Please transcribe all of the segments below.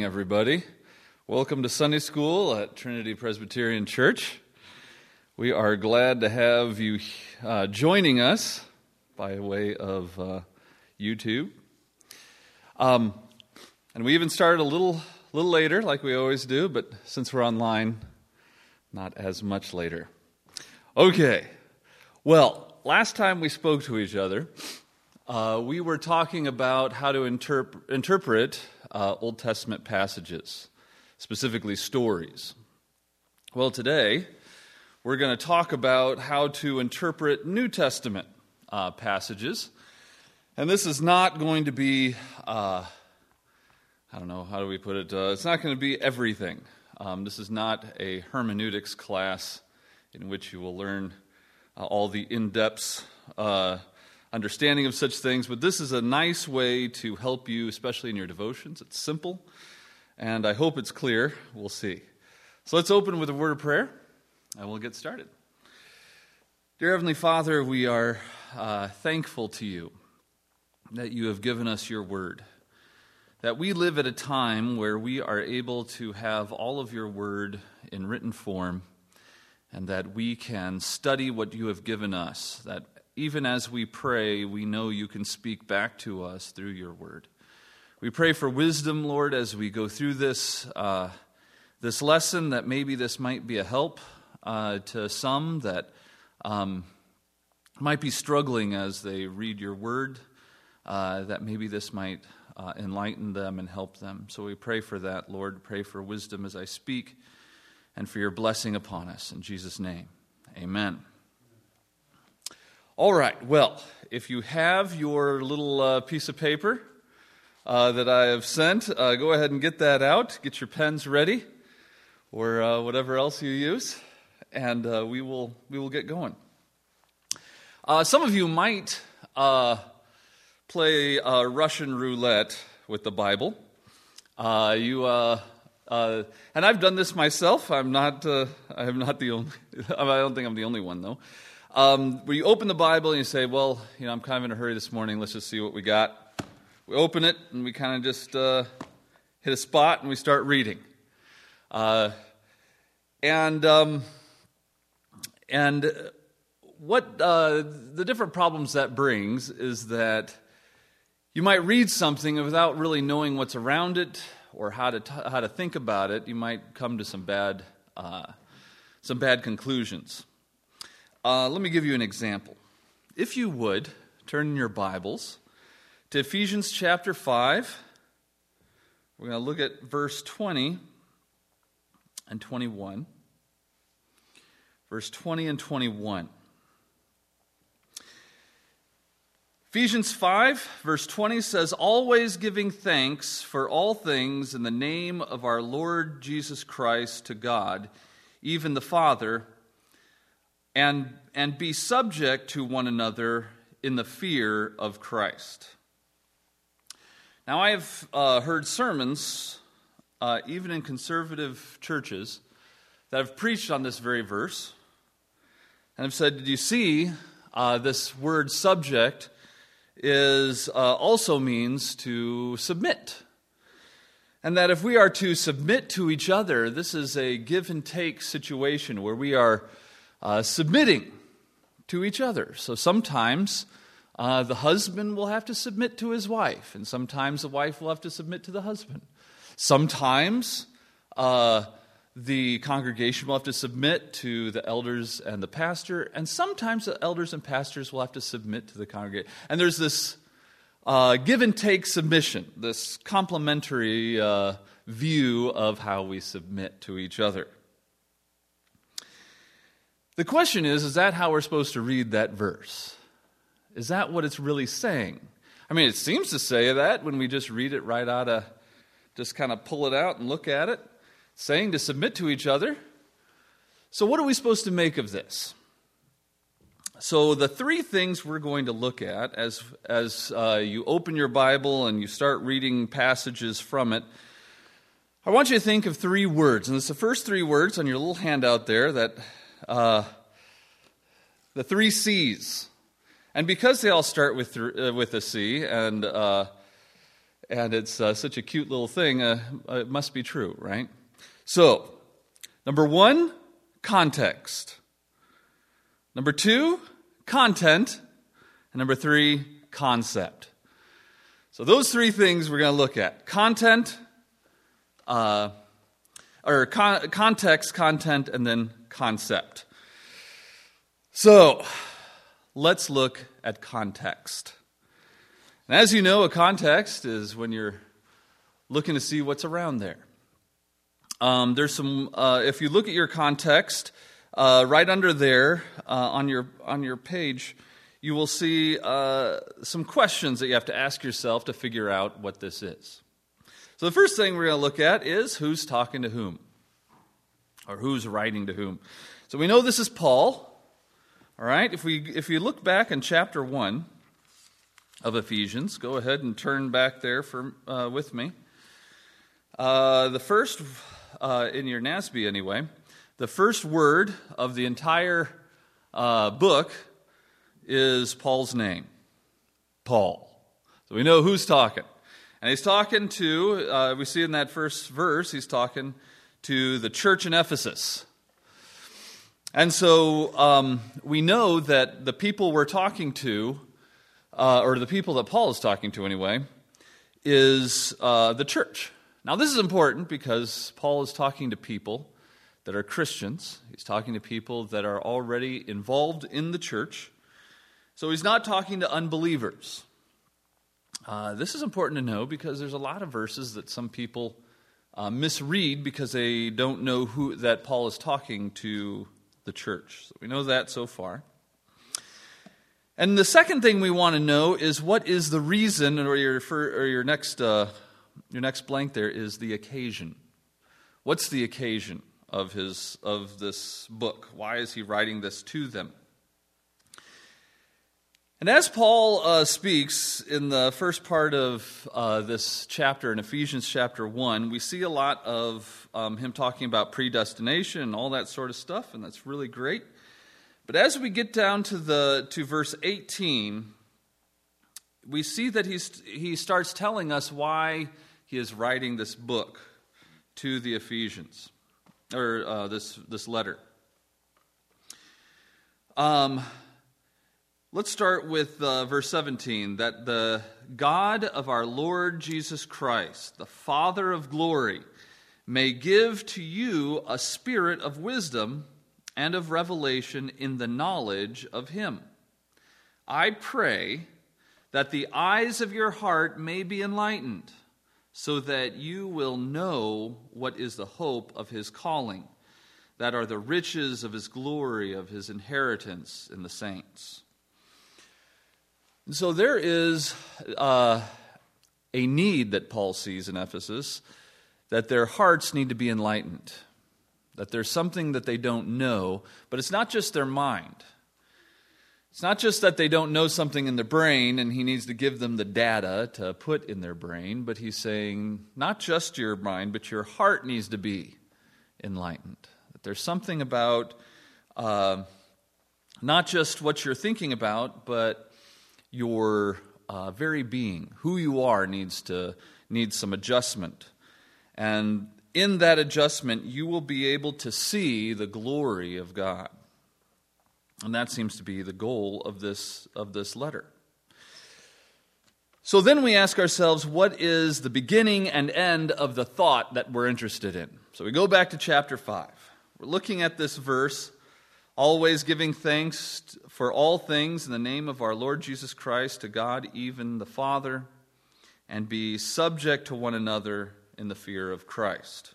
Morning, everybody. Welcome to Sunday School at Trinity Presbyterian Church. We are glad to have you uh, joining us by way of uh, YouTube. Um, and we even started a little, little later, like we always do, but since we're online, not as much later. Okay. Well, last time we spoke to each other, uh, we were talking about how to interp- interpret uh, Old Testament passages, specifically stories. Well, today we're going to talk about how to interpret New Testament uh, passages. And this is not going to be, uh, I don't know, how do we put it? Uh, it's not going to be everything. Um, this is not a hermeneutics class in which you will learn uh, all the in depths uh, understanding of such things, but this is a nice way to help you, especially in your devotions. It's simple, and I hope it's clear. We'll see. So let's open with a word of prayer, and we'll get started. Dear Heavenly Father, we are uh, thankful to you that you have given us your word, that we live at a time where we are able to have all of your word in written form, and that we can study what you have given us, that even as we pray, we know you can speak back to us through your word. We pray for wisdom, Lord, as we go through this, uh, this lesson, that maybe this might be a help uh, to some that um, might be struggling as they read your word, uh, that maybe this might uh, enlighten them and help them. So we pray for that, Lord. Pray for wisdom as I speak and for your blessing upon us. In Jesus' name, amen. All right, well, if you have your little uh, piece of paper uh, that I have sent, uh, go ahead and get that out. Get your pens ready, or uh, whatever else you use, and uh, we, will, we will get going. Uh, some of you might play Russian roulette with the Bible. you, and I've done this myself. I'm not, I'm not the only, I don't think I'm the only one, though. Um, where you open the Bible and you say, Well, you know, I'm kind of in a hurry this morning. Let's just see what we got. We open it and we kind of just uh, hit a spot and we start reading. Uh, and um, and what uh, the different problems that brings is that you might read something without really knowing what's around it or how to t- how to think about it. You might come to some bad uh, some bad conclusions. Uh, let me give you an example. If you would, turn in your Bibles to Ephesians chapter 5. We're going to look at verse 20 and 21. Verse 20 and 21. Ephesians 5, verse 20 says, Always giving thanks for all things in the name of our Lord Jesus Christ to God, even the Father and, and be subject to one another in the fear of Christ. Now, I have uh, heard sermons, uh, even in conservative churches, that have preached on this very verse and have said, Did you see uh, this word subject is uh, also means to submit? And that if we are to submit to each other, this is a give and take situation where we are uh, submitting to each other. So sometimes uh, the husband will have to submit to his wife, and sometimes the wife will have to submit to the husband. Sometimes uh, the congregation will have to submit to the elders and the pastor, and sometimes the elders and pastors will have to submit to the congregation. And there's this uh, give and take submission, this complementary uh, view of how we submit to each other. The question is is that how we're supposed to read that verse? Is that what it's really saying? I mean, it seems to say that when we just read it right out of, just kind of pull it out and look at it, saying to submit to each other. So, what are we supposed to make of this? So, the three things we're going to look at as, as uh, you open your Bible and you start reading passages from it, I want you to think of three words. And it's the first three words on your little handout there that uh, the three C's. And because they all start with, uh, with a C, and, uh, and it's uh, such a cute little thing. Uh, it must be true, right? So, number one, context. Number two, content. And number three, concept. So, those three things we're going to look at content, uh, or con- context, content, and then concept. So, let's look at context. And as you know, a context is when you're looking to see what's around there. Um, there's some, uh, if you look at your context, uh, right under there uh, on, your, on your page, you will see uh, some questions that you have to ask yourself to figure out what this is. So, the first thing we're going to look at is who's talking to whom, or who's writing to whom. So, we know this is Paul. All right, if we, if you look back in chapter 1 of Ephesians, go ahead and turn back there for, uh, with me. Uh, the first, uh, in your NASB anyway, the first word of the entire uh, book is Paul's name Paul. So we know who's talking. And he's talking to, uh, we see in that first verse, he's talking to the church in Ephesus. And so um, we know that the people we're talking to, uh, or the people that Paul is talking to anyway, is uh, the church. Now, this is important because Paul is talking to people that are Christians. He's talking to people that are already involved in the church. So he's not talking to unbelievers. Uh, this is important to know because there's a lot of verses that some people uh, misread because they don't know who that Paul is talking to the church. So we know that so far. And the second thing we want to know is what is the reason, or your, or your, next, uh, your next blank there is the occasion. What's the occasion of, his, of this book? Why is he writing this to them? And as Paul uh, speaks in the first part of uh, this chapter, in Ephesians chapter 1, we see a lot of um, him talking about predestination and all that sort of stuff, and that's really great. But as we get down to, the, to verse 18, we see that he's, he starts telling us why he is writing this book to the Ephesians, or uh, this, this letter. Um, Let's start with uh, verse 17 that the God of our Lord Jesus Christ, the Father of glory, may give to you a spirit of wisdom and of revelation in the knowledge of Him. I pray that the eyes of your heart may be enlightened, so that you will know what is the hope of His calling, that are the riches of His glory, of His inheritance in the saints so there is uh, a need that Paul sees in Ephesus that their hearts need to be enlightened, that there's something that they don't know, but it's not just their mind. It's not just that they don't know something in their brain and he needs to give them the data to put in their brain, but he's saying not just your mind, but your heart needs to be enlightened. That there's something about uh, not just what you're thinking about, but your uh, very being, who you are, needs to needs some adjustment. And in that adjustment, you will be able to see the glory of God. And that seems to be the goal of this, of this letter. So then we ask ourselves, what is the beginning and end of the thought that we're interested in? So we go back to chapter 5. We're looking at this verse always giving thanks for all things in the name of our Lord Jesus Christ to God, even the Father, and be subject to one another in the fear of Christ.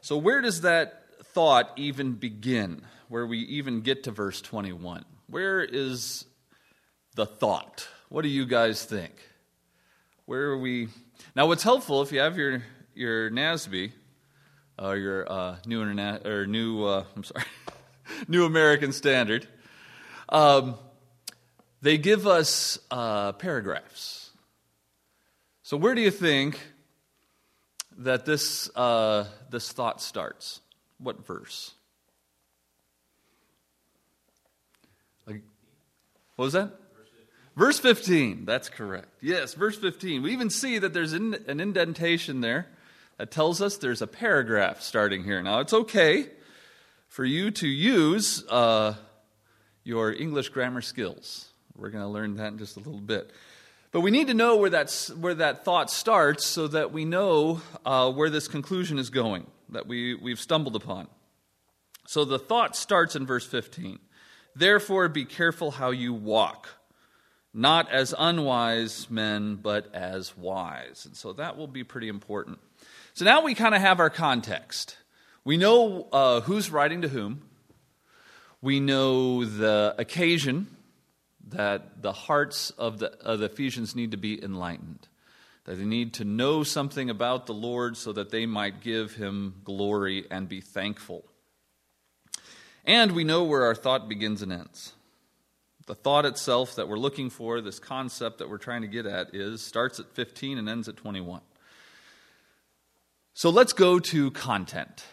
So, where does that thought even begin? Where we even get to verse 21? Where is the thought? What do you guys think? Where are we? Now, what's helpful if you have your, your NASB, or your uh, new internet, or new, uh, I'm sorry. New American Standard. Um, they give us uh, paragraphs. So, where do you think that this, uh, this thought starts? What verse? What was that? Verse 15, that's correct. Yes, verse 15. We even see that there's an indentation there that tells us there's a paragraph starting here. Now, it's okay for you to use uh, your English grammar skills. We're going to learn that in just a little bit. But we need to know where, that's, where that thought starts so that we know uh, where this conclusion is going, that we, we've stumbled upon. So the thought starts in verse 15. Therefore, be careful how you walk, not as unwise men, but as wise. And so that will be pretty important. So now we kind of have our context. We know uh, who's writing to whom, we know the occasion that the hearts of the, of the Ephesians need to be enlightened, that they need to know something about the Lord so that they might give him glory and be thankful. And we know where our thought begins and ends. The thought itself that we're looking for, this concept that we're trying to get at, is starts at 15 and ends at 21. So let's go to content.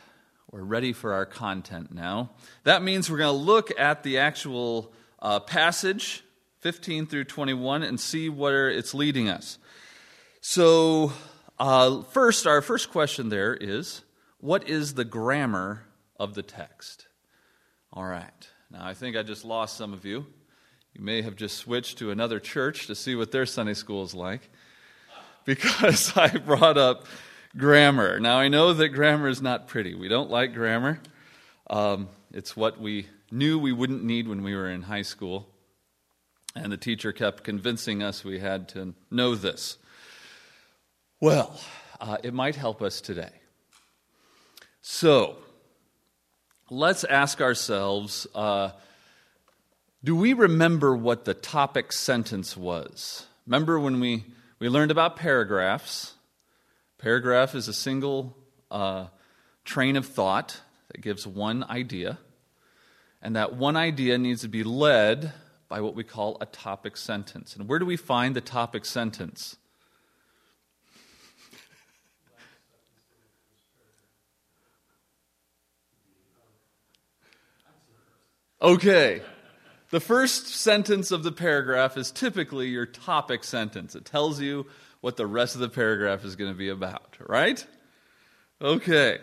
We're ready for our content now. That means we're going to look at the actual uh, passage 15 through 21 and see where it's leading us. So, uh, first, our first question there is what is the grammar of the text? All right. Now, I think I just lost some of you. You may have just switched to another church to see what their Sunday school is like because I brought up grammar. Now, I know that grammar is not pretty. We don't like grammar. Um, it's what we knew we wouldn't need when we were in high school. And the teacher kept convincing us we had to know this. Well, uh, it might help us today. So, let's ask ourselves uh, do we remember what the topic sentence was? Remember when we, we learned about paragraphs? Paragraph is a single uh, train of thought that gives one idea, and that one idea needs to be led by what we call a topic sentence. And where do we find the topic sentence? Okay. The first sentence of the paragraph is typically your topic sentence. It tells you what the rest of the paragraph is going to be about, right? Okay.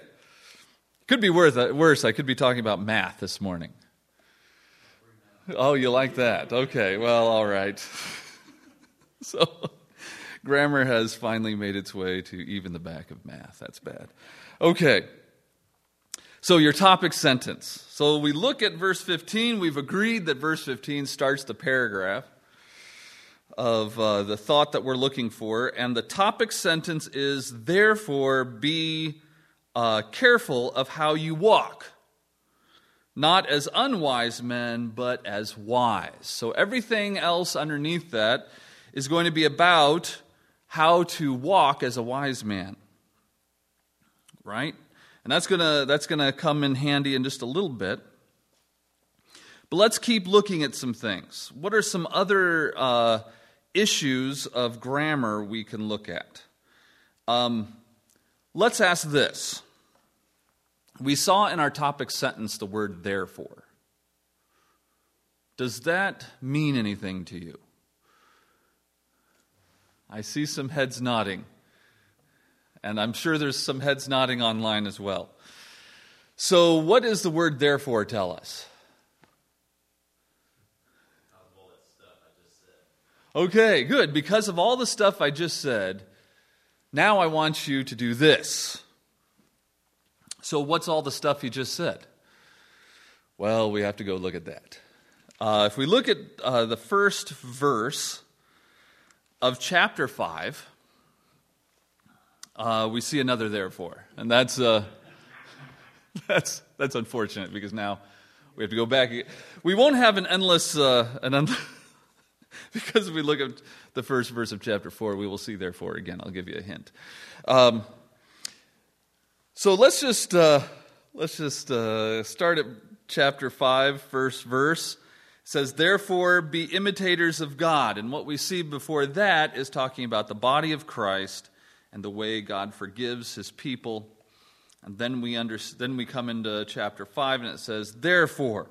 Could be worse. Uh, worse, I could be talking about math this morning. Oh, you like that? Okay, well, all right. so, grammar has finally made its way to even the back of math. That's bad. Okay. So, your topic sentence. So, we look at verse 15. We've agreed that verse 15 starts the paragraph of uh, the thought that we're looking for. And the topic sentence is, therefore, be uh, careful of how you walk not as unwise men, but as wise. So everything else underneath that is going to be about how to walk as a wise man. Right? And that's going to that's to come in handy in just a little bit. But let's keep looking at some things. What are some other uh, issues of grammar we can look at? Um, let's ask this we saw in our topic sentence the word therefore. Does that mean anything to you? I see some heads nodding, and I'm sure there's some heads nodding online as well. So, what does the word therefore tell us? Okay, good. Because of all the stuff I just said, now I want you to do this. So, what's all the stuff he just said? Well, we have to go look at that. Uh, if we look at uh, the first verse of chapter 5, uh, we see another therefore. And that's, uh, that's, that's unfortunate because now we have to go back. We won't have an endless, uh, an un- because if we look at the first verse of chapter 4, we will see therefore again. I'll give you a hint. Um, so let's just uh, let's just uh, start at chapter five, first verse. It says, "Therefore, be imitators of God." And what we see before that is talking about the body of Christ and the way God forgives His people. And then we under, then we come into chapter five, and it says, "Therefore."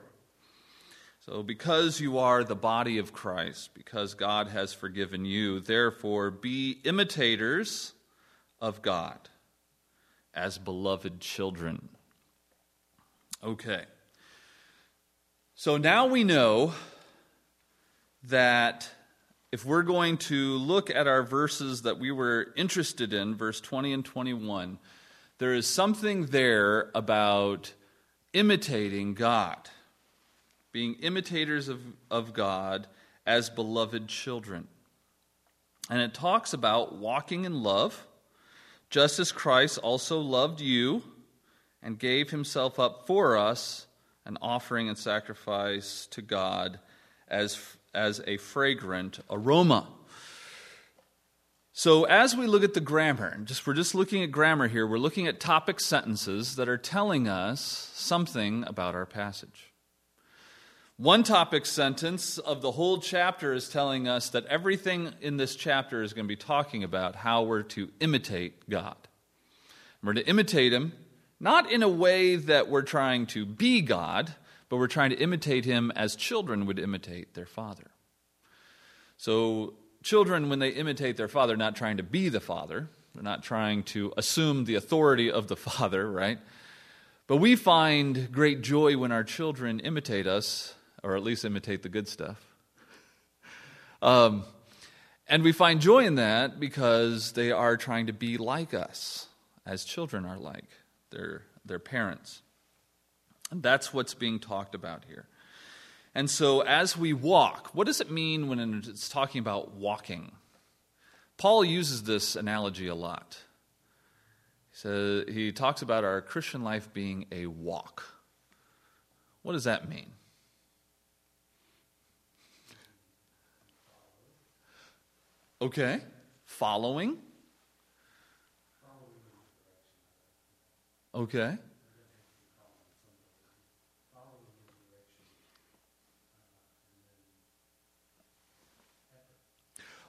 So, because you are the body of Christ, because God has forgiven you, therefore be imitators of God as beloved children. Okay. So now we know that if we're going to look at our verses that we were interested in, verse 20 and 21, there is something there about imitating God, being imitators of, of God as beloved children. And it talks about walking in love, just as Christ also loved you and gave himself up for us, an offering and sacrifice to God as as a fragrant aroma. So, as we look at the grammar, and just we're just looking at grammar here, we're looking at topic sentences that are telling us something about our passage. One topic sentence of the whole chapter is telling us that everything in this chapter is going to be talking about how we're to imitate God. We're to imitate Him, not in a way that we're trying to be God, but we're trying to imitate him as children would imitate their father. So, children, when they imitate their father, not trying to be the father, they're not trying to assume the authority of the father, right? But we find great joy when our children imitate us, or at least imitate the good stuff. Um, and we find joy in that because they are trying to be like us, as children are like their, their parents. And that's what's being talked about here. And so, as we walk, what does it mean when it's talking about walking? Paul uses this analogy a lot. So he talks about our Christian life being a walk. What does that mean? Okay, following. Okay.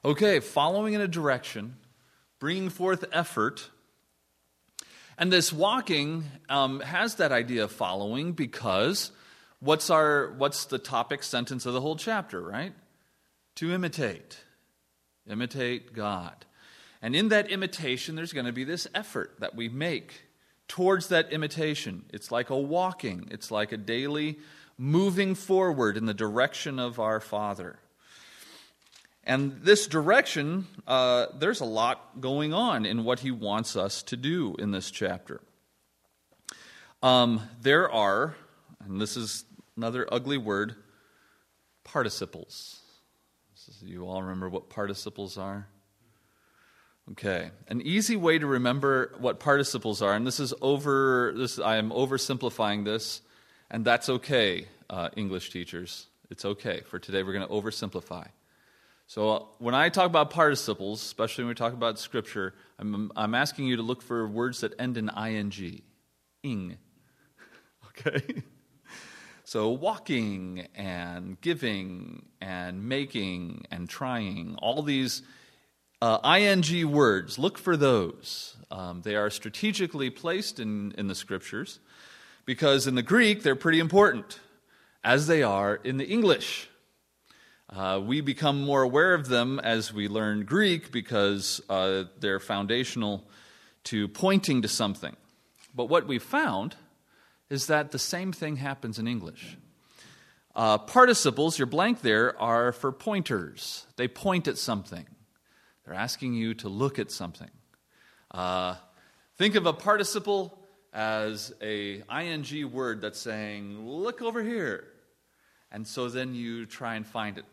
Okay, following in a direction, bringing forth effort. And this walking um, has that idea of following because what's, our, what's the topic sentence of the whole chapter, right? To imitate. Imitate God. And in that imitation, there's going to be this effort that we make towards that imitation. It's like a walking, it's like a daily moving forward in the direction of our Father. And this direction, uh, there's a lot going on in what he wants us to do in this chapter. Um, there are, and this is another ugly word, participles. You all remember what participles are? Okay, an easy way to remember what participles are, and this is over. This I am oversimplifying this, and that's okay, uh, English teachers. It's okay. For today, we're going to oversimplify. So uh, when I talk about participles, especially when we talk about scripture, I'm, I'm asking you to look for words that end in ing. Ing. Okay? So walking and giving and making and trying, all these uh, ing words, look for those. Um, they are strategically placed in, in the scriptures because in the Greek they're pretty important, as they are in the English. Uh, we become more aware of them as we learn Greek because uh, they're foundational to pointing to something. But what we found is that the same thing happens in English. Uh, participles, your blank there, are for pointers. They point at something. They're asking you to look at something. Uh, think of a participle as a ing word that's saying, look over here. And so then you try and find it.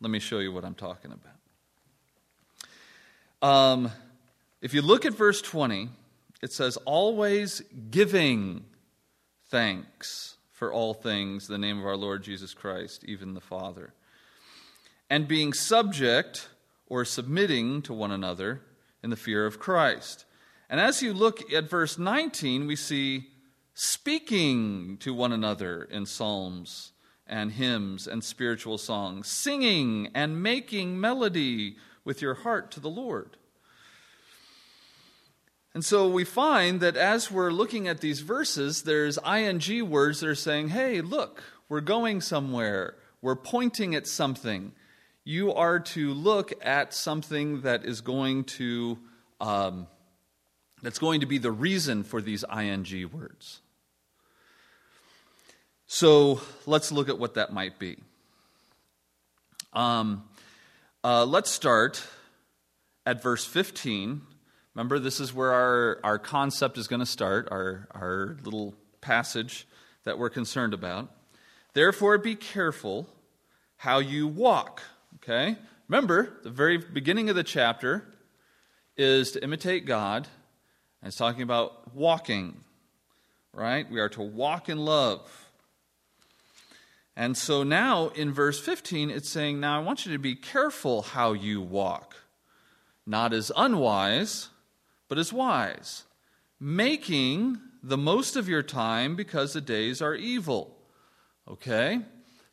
Let me show you what I'm talking about. Um, if you look at verse 20, it says, Always giving thanks for all things in the name of our Lord Jesus Christ, even the Father, and being subject or submitting to one another in the fear of Christ. And as you look at verse 19, we see speaking to one another in psalms and hymns and spiritual songs, singing and making melody with your heart to the Lord. And so we find that as we're looking at these verses, there's ing words that are saying, hey, look, we're going somewhere, we're pointing at something. You are to look at something that is going to um, that's going to be the reason for these ing words. So let's look at what that might be. Um, uh, let's start at verse 15. Remember, this is where our, our concept is going to start, our, our little passage that we're concerned about. Therefore, be careful how you walk. Okay? Remember, the very beginning of the chapter is to imitate God, and it's talking about walking, right? We are to walk in love. And so now in verse 15, it's saying, Now I want you to be careful how you walk, not as unwise, but as wise, making the most of your time because the days are evil. Okay?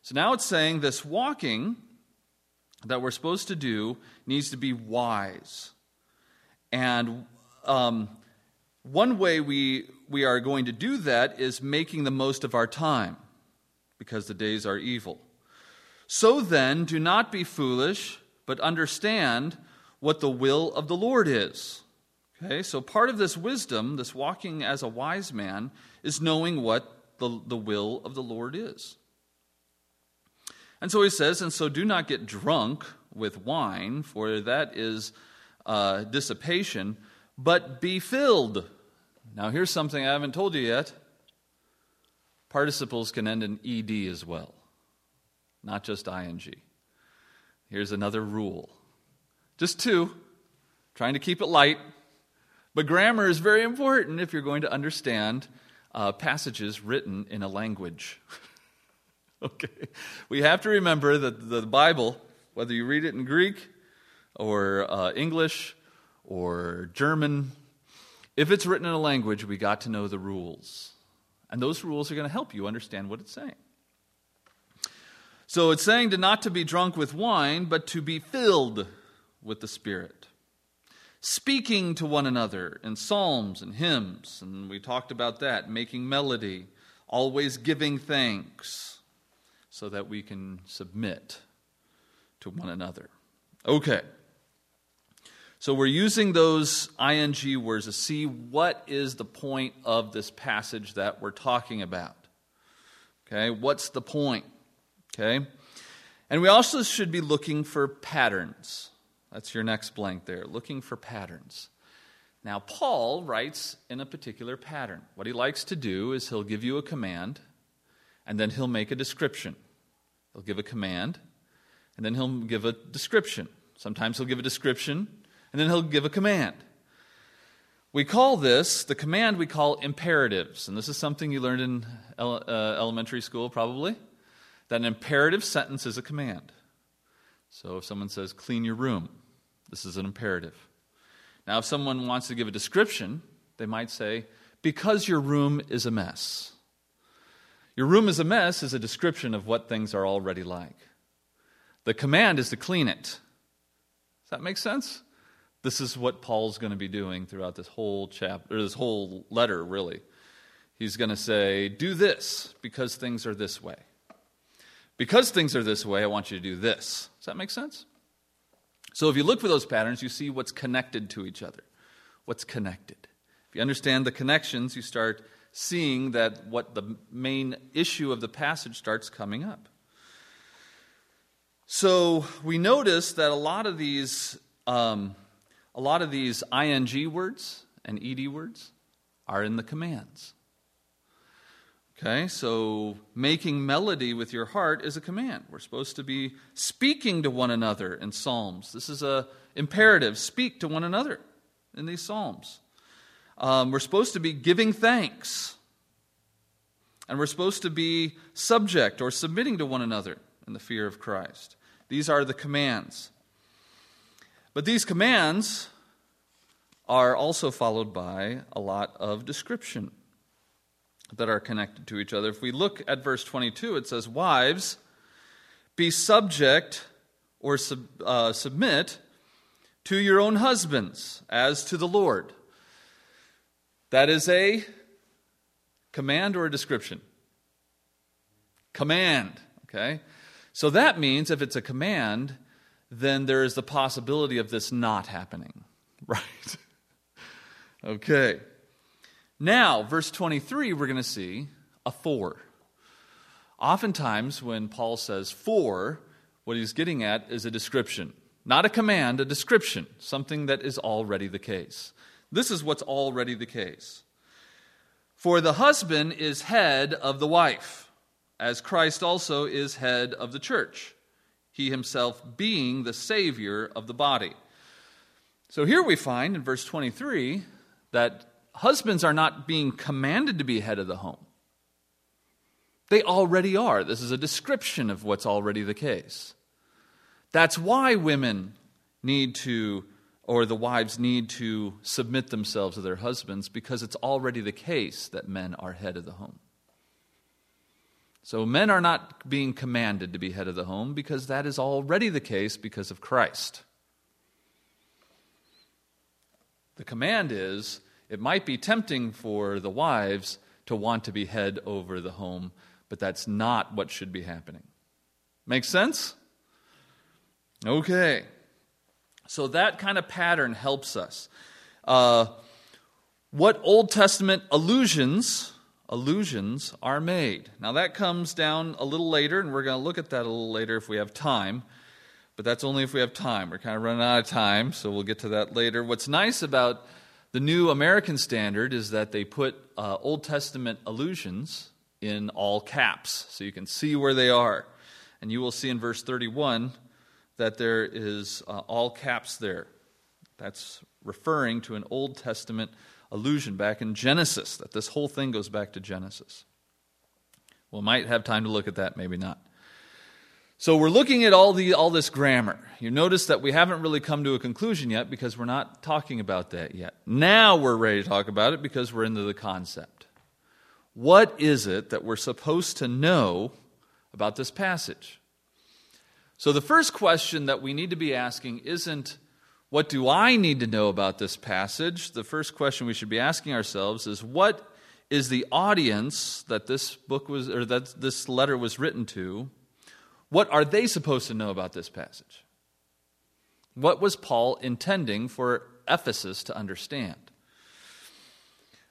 So now it's saying this walking that we're supposed to do needs to be wise. And um, one way we, we are going to do that is making the most of our time because the days are evil. So then, do not be foolish, but understand what the will of the Lord is. Okay, so part of this wisdom, this walking as a wise man, is knowing what the, the will of the Lord is. And so he says, and so do not get drunk with wine, for that is uh, dissipation, but be filled. Now, here's something I haven't told you yet. Participles can end in ed as well, not just ing. Here's another rule just two, trying to keep it light. But grammar is very important if you're going to understand uh, passages written in a language. okay? We have to remember that the Bible, whether you read it in Greek or uh, English or German, if it's written in a language, we got to know the rules. And those rules are going to help you understand what it's saying. So it's saying to not to be drunk with wine, but to be filled with the Spirit speaking to one another in psalms and hymns, and we talked about that, making melody, always giving thanks, so that we can submit to one another. Okay. So we're using those ing words to see what is the point of this passage that we're talking about. Okay, what's the point? Okay. And we also should be looking for patterns. That's your next blank there, looking for patterns. Now, Paul writes in a particular pattern. What he likes to do is he'll give you a command, and then he'll make a description. He'll give a command, and then he'll give a description. Sometimes he'll give a description, and then he'll give a command. We call this, the command we call imperatives, and this is something you learned in ele- uh, elementary school probably, that an imperative sentence is a command. So if someone says, clean your room, this is an imperative. Now, if someone wants to give a description, they might say, because your room is a mess. Your room is a mess is a description of what things are already like. The command is to clean it. Does that make sense? This is what Paul's going to be doing throughout this whole chapter, or this whole letter, really. He's going to say, Do this because things are this way. Because things are this way, I want you to do this. Does that make sense? So if you look for those patterns, you see what's connected to each other. What's connected. If you understand the connections, you start seeing that what the main issue of the passage starts coming up. So we notice that a lot of these, um, a lot of these ing words and ed words are in the commands. Okay, so making melody with your heart is a command. We're supposed to be speaking to one another in Psalms. This is a imperative. Speak to one another in these Psalms. Um, we're supposed to be giving thanks. And we're supposed to be subject or submitting to one another in the fear of Christ. These are the commands. But these commands are also followed by a lot of description that are connected to each other. If we look at verse 22, it says, Wives, be subject or sub, uh, submit to your own husbands as to the Lord. That is a command or a description? Command, okay? So that means if it's a command, then there is the possibility of this not happening, right? okay. Now, verse 23, we're going to see a for. Oftentimes, when Paul says for, what he's getting at is a description. Not a command, a description, something that is already the case. This is what's already the case. For the husband is head of the wife, as Christ also is head of the church, he himself being the Savior of the body. So here we find in verse 23 that husbands are not being commanded to be head of the home. They already are. This is a description of what's already the case. That's why women need to, or the wives need to submit themselves to their husbands, because it's already the case that men are head of the home. So men are not being commanded to be head of the home because that is already the case because of Christ. The command is it might be tempting for the wives to want to be head over the home, but that's not what should be happening. Make sense? Okay. So that kind of pattern helps us. Uh, what Old Testament allusions allusions are made. Now that comes down a little later, and we're going to look at that a little later if we have time. But that's only if we have time. We're kind of running out of time, so we'll get to that later. What's nice about the New American Standard is that they put uh, Old Testament allusions in all caps, so you can see where they are. And you will see in verse 31 that there is uh, all caps there. That's referring to an Old Testament allusion back in Genesis, that this whole thing goes back to Genesis. We might have time to look at that, maybe not. So we're looking at all, the, all this grammar. You notice that we haven't really come to a conclusion yet because we're not talking about that yet. Now we're ready to talk about it because we're into the concept. What is it that we're supposed to know about this passage? So, the first question that we need to be asking isn't, What do I need to know about this passage? The first question we should be asking ourselves is, What is the audience that this book was, or that this letter was written to? What are they supposed to know about this passage? What was Paul intending for Ephesus to understand?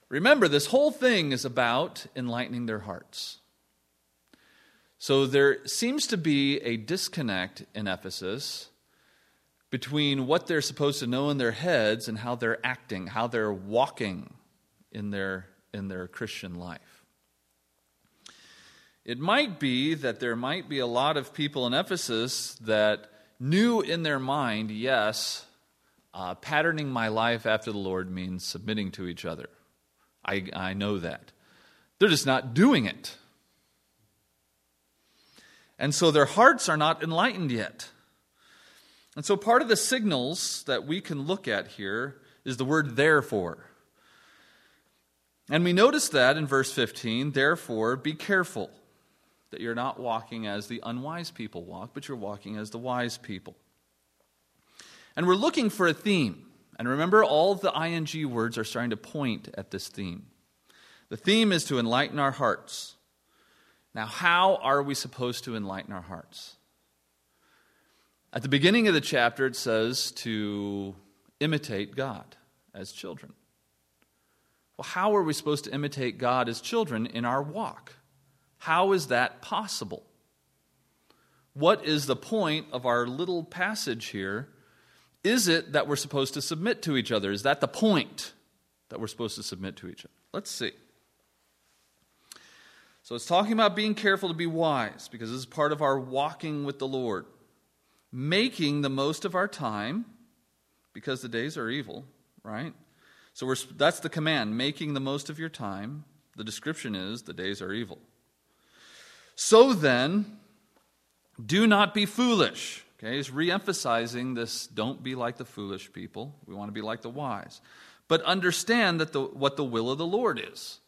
Remember, this whole thing is about enlightening their hearts. So there seems to be a disconnect in Ephesus between what they're supposed to know in their heads and how they're acting, how they're walking in their, in their Christian life. It might be that there might be a lot of people in Ephesus that knew in their mind, yes, uh, patterning my life after the Lord means submitting to each other. I, I know that. They're just not doing it. And so their hearts are not enlightened yet. And so part of the signals that we can look at here is the word therefore. And we notice that in verse 15, therefore be careful that you're not walking as the unwise people walk, but you're walking as the wise people. And we're looking for a theme. And remember, all the ing words are starting to point at this theme. The theme is to enlighten our hearts. Now, how are we supposed to enlighten our hearts? At the beginning of the chapter, it says to imitate God as children. Well, how are we supposed to imitate God as children in our walk? How is that possible? What is the point of our little passage here? Is it that we're supposed to submit to each other? Is that the point that we're supposed to submit to each other? Let's see. So it's talking about being careful to be wise because this is part of our walking with the Lord. Making the most of our time because the days are evil, right? So that's the command, making the most of your time. The description is the days are evil. So then, do not be foolish. Okay, he's re-emphasizing this don't be like the foolish people. We want to be like the wise. But understand that the, what the will of the Lord is.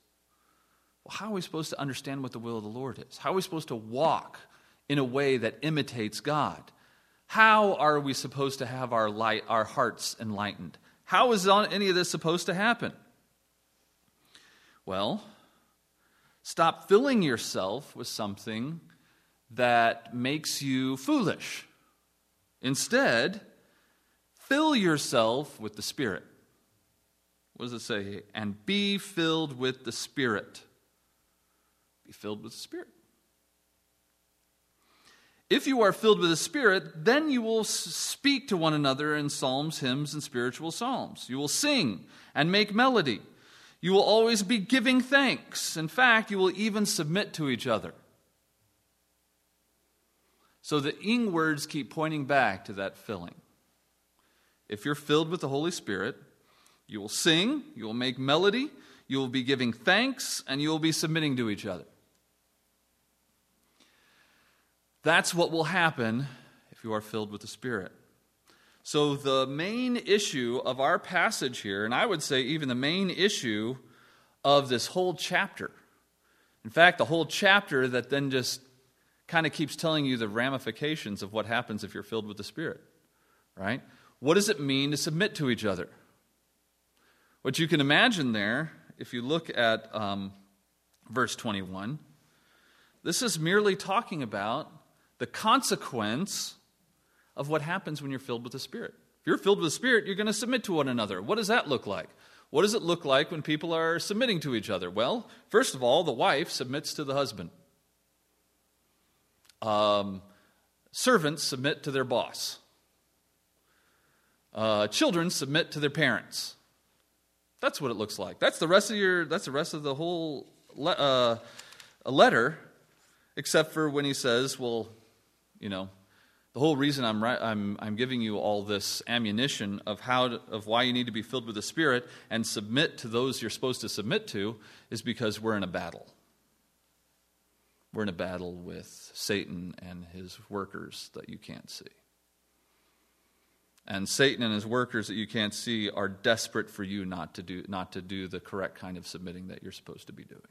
Well, how are we supposed to understand what the will of the Lord is? How are we supposed to walk in a way that imitates God? How are we supposed to have our, light, our hearts enlightened? How is any of this supposed to happen? Well, stop filling yourself with something that makes you foolish. Instead, fill yourself with the Spirit. What does it say? And be filled with the Spirit. Be filled with the Spirit. If you are filled with the Spirit, then you will speak to one another in psalms, hymns, and spiritual psalms. You will sing and make melody. You will always be giving thanks. In fact, you will even submit to each other. So the ing words keep pointing back to that filling. If you're filled with the Holy Spirit, you will sing, you will make melody, you will be giving thanks, and you will be submitting to each other. That's what will happen if you are filled with the Spirit. So, the main issue of our passage here, and I would say even the main issue of this whole chapter, in fact, the whole chapter that then just kind of keeps telling you the ramifications of what happens if you're filled with the Spirit, right? What does it mean to submit to each other? What you can imagine there, if you look at um, verse 21, this is merely talking about the consequence of what happens when you're filled with the Spirit. If you're filled with the Spirit, you're going to submit to one another. What does that look like? What does it look like when people are submitting to each other? Well, first of all, the wife submits to the husband. Um, servants submit to their boss. Uh, children submit to their parents. That's what it looks like. That's the rest of your. That's the rest of the whole le- uh, letter, except for when he says, "Well, you know, the whole reason I'm, I'm, I'm giving you all this ammunition of, how to, of why you need to be filled with the Spirit and submit to those you're supposed to submit to is because we're in a battle. We're in a battle with Satan and his workers that you can't see. And Satan and his workers that you can't see are desperate for you not to do, not to do the correct kind of submitting that you're supposed to be doing.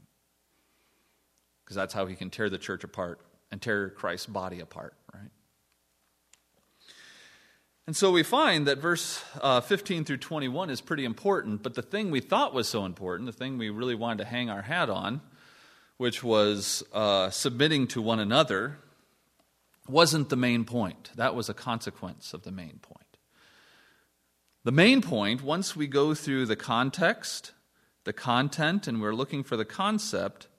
Because that's how he can tear the church apart and tear Christ's body apart, right? And so we find that verse uh, 15 through 21 is pretty important, but the thing we thought was so important, the thing we really wanted to hang our hat on, which was uh, submitting to one another, wasn't the main point. That was a consequence of the main point. The main point, once we go through the context, the content, and we're looking for the concept,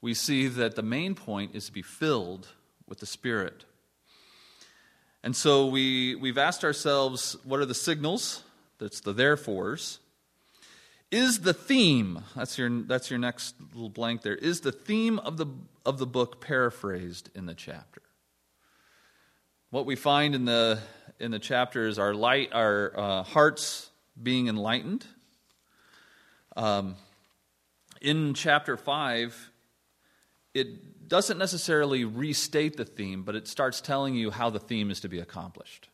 we see that the main point is to be filled with the Spirit. And so we, we've asked ourselves what are the signals? That's the therefores. Is the theme, that's your, that's your next little blank there, is the theme of the, of the book paraphrased in the chapter? What we find in the, in the chapter is our, light, our uh, hearts being enlightened. Um, in chapter 5, it doesn't necessarily restate the theme, but it starts telling you how the theme is to be accomplished.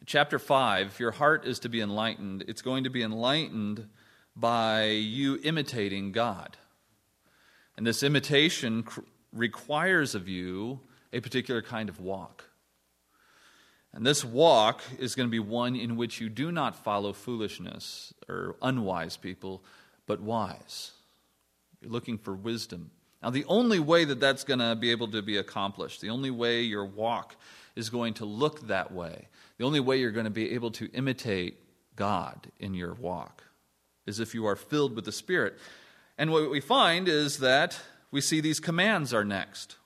In chapter 5, if your heart is to be enlightened, it's going to be enlightened by you imitating God. And this imitation cr- requires of you a particular kind of walk. And this walk is going to be one in which you do not follow foolishness or unwise people, but wise. You're looking for wisdom. Now, the only way that that's going to be able to be accomplished, the only way your walk is going to look that way, the only way you're going to be able to imitate God in your walk is if you are filled with the Spirit. And what we find is that we see these commands are next.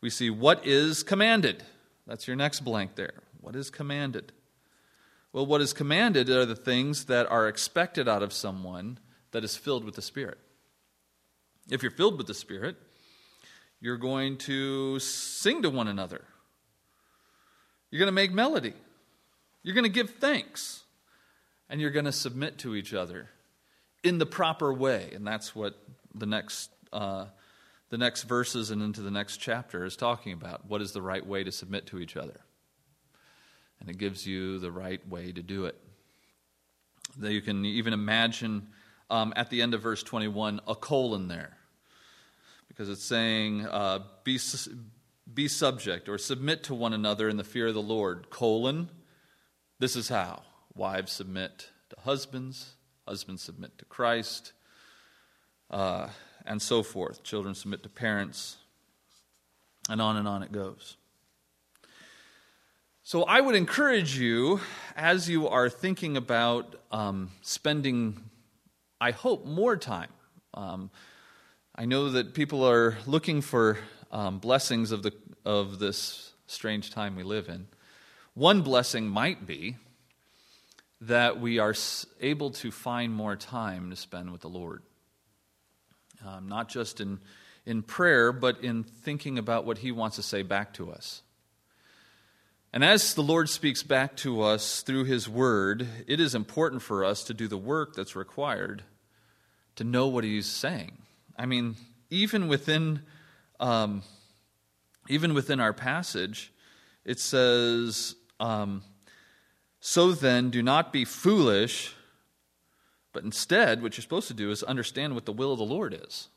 We see what is commanded. That's your next blank there. What is commanded? Well, what is commanded are the things that are expected out of someone that is filled with the Spirit. If you're filled with the Spirit, you're going to sing to one another. You're going to make melody. You're going to give thanks. And you're going to submit to each other in the proper way. And that's what the next, uh, the next verses and into the next chapter is talking about. What is the right way to submit to each other? And it gives you the right way to do it. That you can even imagine um, at the end of verse 21 a colon there. Because it's saying uh, be, be subject or submit to one another in the fear of the lord colon. This is how. Wives submit to husbands husbands submit to christ uh, and so forth. Children submit to parents And on and on it goes. So I would encourage you, as you are thinking about um, spending, I hope, more time. Um, I know that people are looking for um, blessings of, the, of this strange time we live in. One blessing might be that we are able to find more time to spend with the Lord. Um, not just in, in prayer, but in thinking about what He wants to say back to us. And as the Lord speaks back to us through His Word, it is important for us to do the work that's required to know what He's saying. I mean, even within, um, even within our passage, it says, um, So then, do not be foolish, but instead, what you're supposed to do is understand what the will of the Lord is.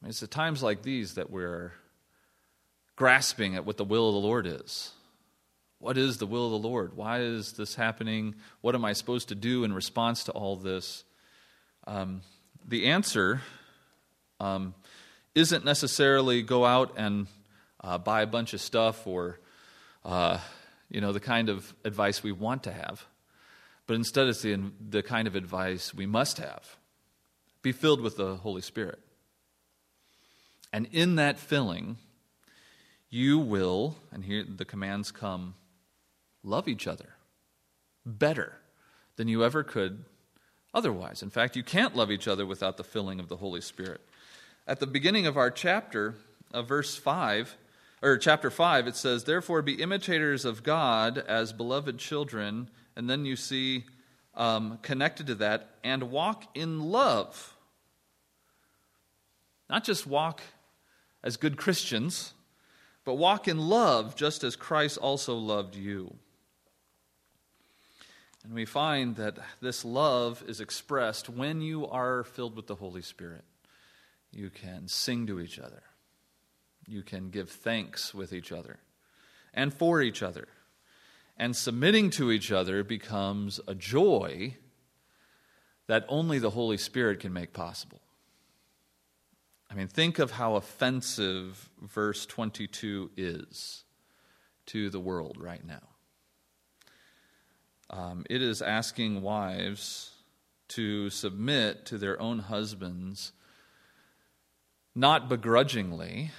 I mean, it's at times like these that we're grasping at what the will of the Lord is. What is the will of the Lord? Why is this happening? What am I supposed to do in response to all this? Um, the answer um, isn't necessarily go out and uh, buy a bunch of stuff or, uh, you know, the kind of advice we want to have, but instead it's the, the kind of advice we must have. Be filled with the Holy Spirit. And in that filling, you will, and here the commands come love each other better than you ever could otherwise. In fact, you can't love each other without the filling of the Holy Spirit. At the beginning of our chapter, uh, verse 5, or chapter 5, it says, Therefore be imitators of God as beloved children. And then you see um, connected to that, and walk in love. Not just walk as good Christians, but walk in love just as Christ also loved you. And we find that this love is expressed when you are filled with the Holy Spirit. You can sing to each other, you can give thanks with each other and for each other. And submitting to each other becomes a joy that only the Holy Spirit can make possible. I mean, think of how offensive verse 22 is to the world right now. Um, it is asking wives to submit to their own husbands, not begrudgingly,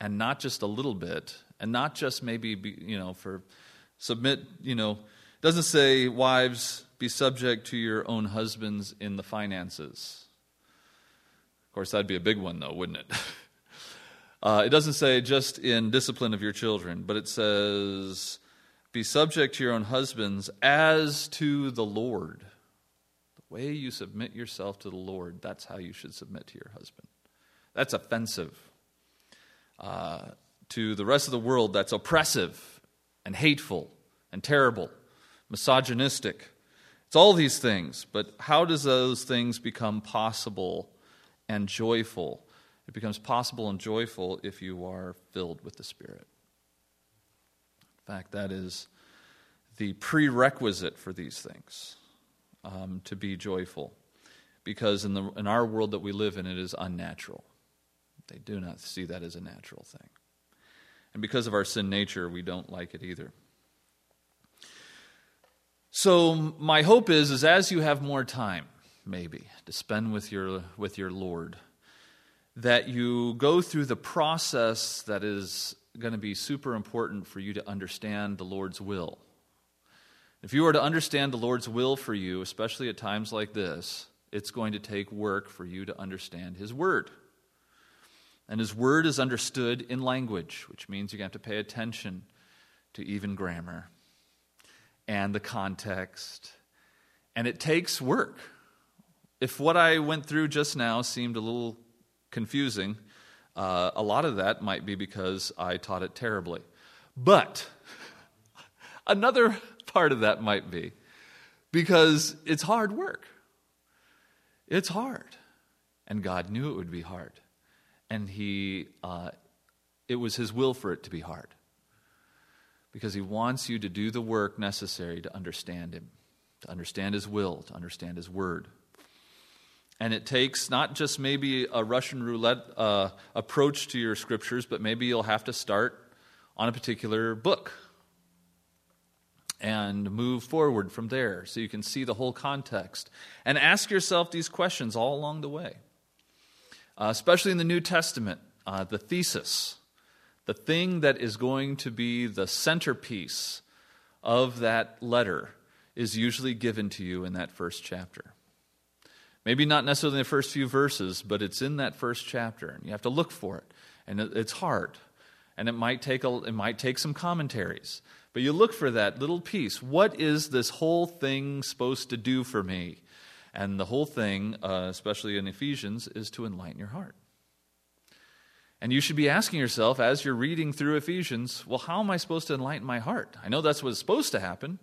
and not just a little bit, and not just maybe, be, you know, for submit, you know, doesn't say, wives, be subject to your own husbands in the finances. Of course, that'd be a big one, though, wouldn't it? uh, it doesn't say just in discipline of your children, but it says, be subject to your own husbands as to the Lord. The way you submit yourself to the Lord, that's how you should submit to your husband. That's offensive. Uh, to the rest of the world, that's oppressive and hateful and terrible, misogynistic. It's all these things, but how does those things become possible and joyful? It becomes possible and joyful if you are filled with the Spirit. In fact, that is the prerequisite for these things um, to be joyful. Because in, the, in our world that we live in, it is unnatural. They do not see that as a natural thing. And because of our sin nature, we don't like it either. So my hope is, is as you have more time, maybe, to spend with your, with your Lord, that you go through the process that is going to be super important for you to understand the Lord's will. If you are to understand the Lord's will for you, especially at times like this, it's going to take work for you to understand His Word. And His Word is understood in language, which means you have to pay attention to even grammar and the context. And it takes work. If what I went through just now seemed a little confusing, uh, a lot of that might be because I taught it terribly. But another part of that might be because it's hard work. It's hard. And God knew it would be hard. And He, uh, it was His will for it to be hard. Because He wants you to do the work necessary to understand Him, to understand His will, to understand His word. And it takes not just maybe a Russian roulette uh, approach to your scriptures, but maybe you'll have to start on a particular book and move forward from there so you can see the whole context. And ask yourself these questions all along the way, uh, especially in the New Testament uh, the thesis, the thing that is going to be the centerpiece of that letter is usually given to you in that first chapter. Maybe not necessarily in the first few verses, but it's in that first chapter, and you have to look for it. And it's hard, and it might take a, it might take some commentaries. But you look for that little piece. What is this whole thing supposed to do for me? And the whole thing, uh, especially in Ephesians, is to enlighten your heart. And you should be asking yourself as you're reading through Ephesians, well, how am I supposed to enlighten my heart? I know that's what's supposed to happen,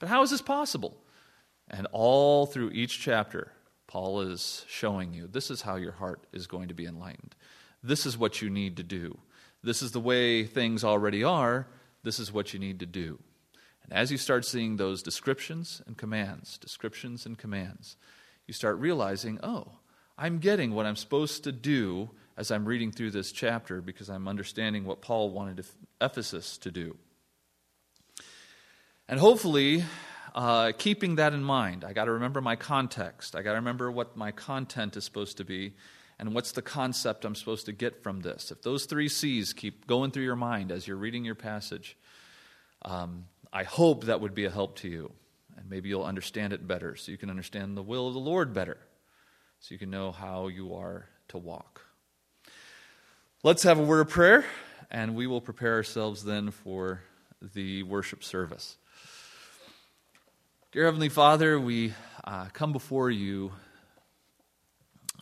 but how is this possible? And all through each chapter, Paul is showing you this is how your heart is going to be enlightened. This is what you need to do. This is the way things already are. This is what you need to do. And as you start seeing those descriptions and commands, descriptions and commands, you start realizing, oh, I'm getting what I'm supposed to do as I'm reading through this chapter because I'm understanding what Paul wanted Ephesus to do. And hopefully, uh, keeping that in mind, I got to remember my context. I got to remember what my content is supposed to be and what's the concept I'm supposed to get from this. If those three C's keep going through your mind as you're reading your passage, um, I hope that would be a help to you. And maybe you'll understand it better so you can understand the will of the Lord better, so you can know how you are to walk. Let's have a word of prayer, and we will prepare ourselves then for the worship service. Dear Heavenly Father, we uh, come before you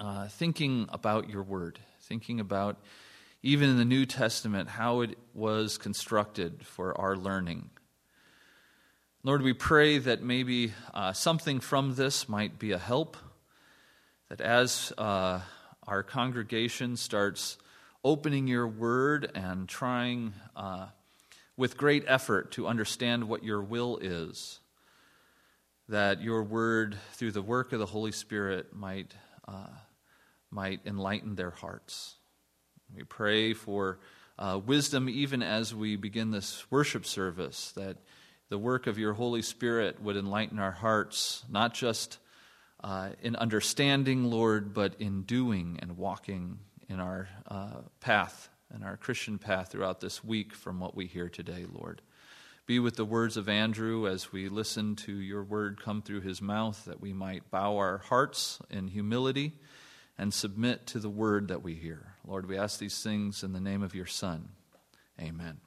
uh, thinking about your word, thinking about even in the New Testament how it was constructed for our learning. Lord, we pray that maybe uh, something from this might be a help, that as uh, our congregation starts opening your word and trying uh, with great effort to understand what your will is, that your word, through the work of the Holy Spirit, might, uh, might enlighten their hearts. We pray for uh, wisdom even as we begin this worship service, that the work of your Holy Spirit would enlighten our hearts, not just uh, in understanding, Lord, but in doing and walking in our uh, path, in our Christian path throughout this week from what we hear today, Lord. Be with the words of Andrew as we listen to your word come through his mouth, that we might bow our hearts in humility and submit to the word that we hear. Lord, we ask these things in the name of your Son. Amen.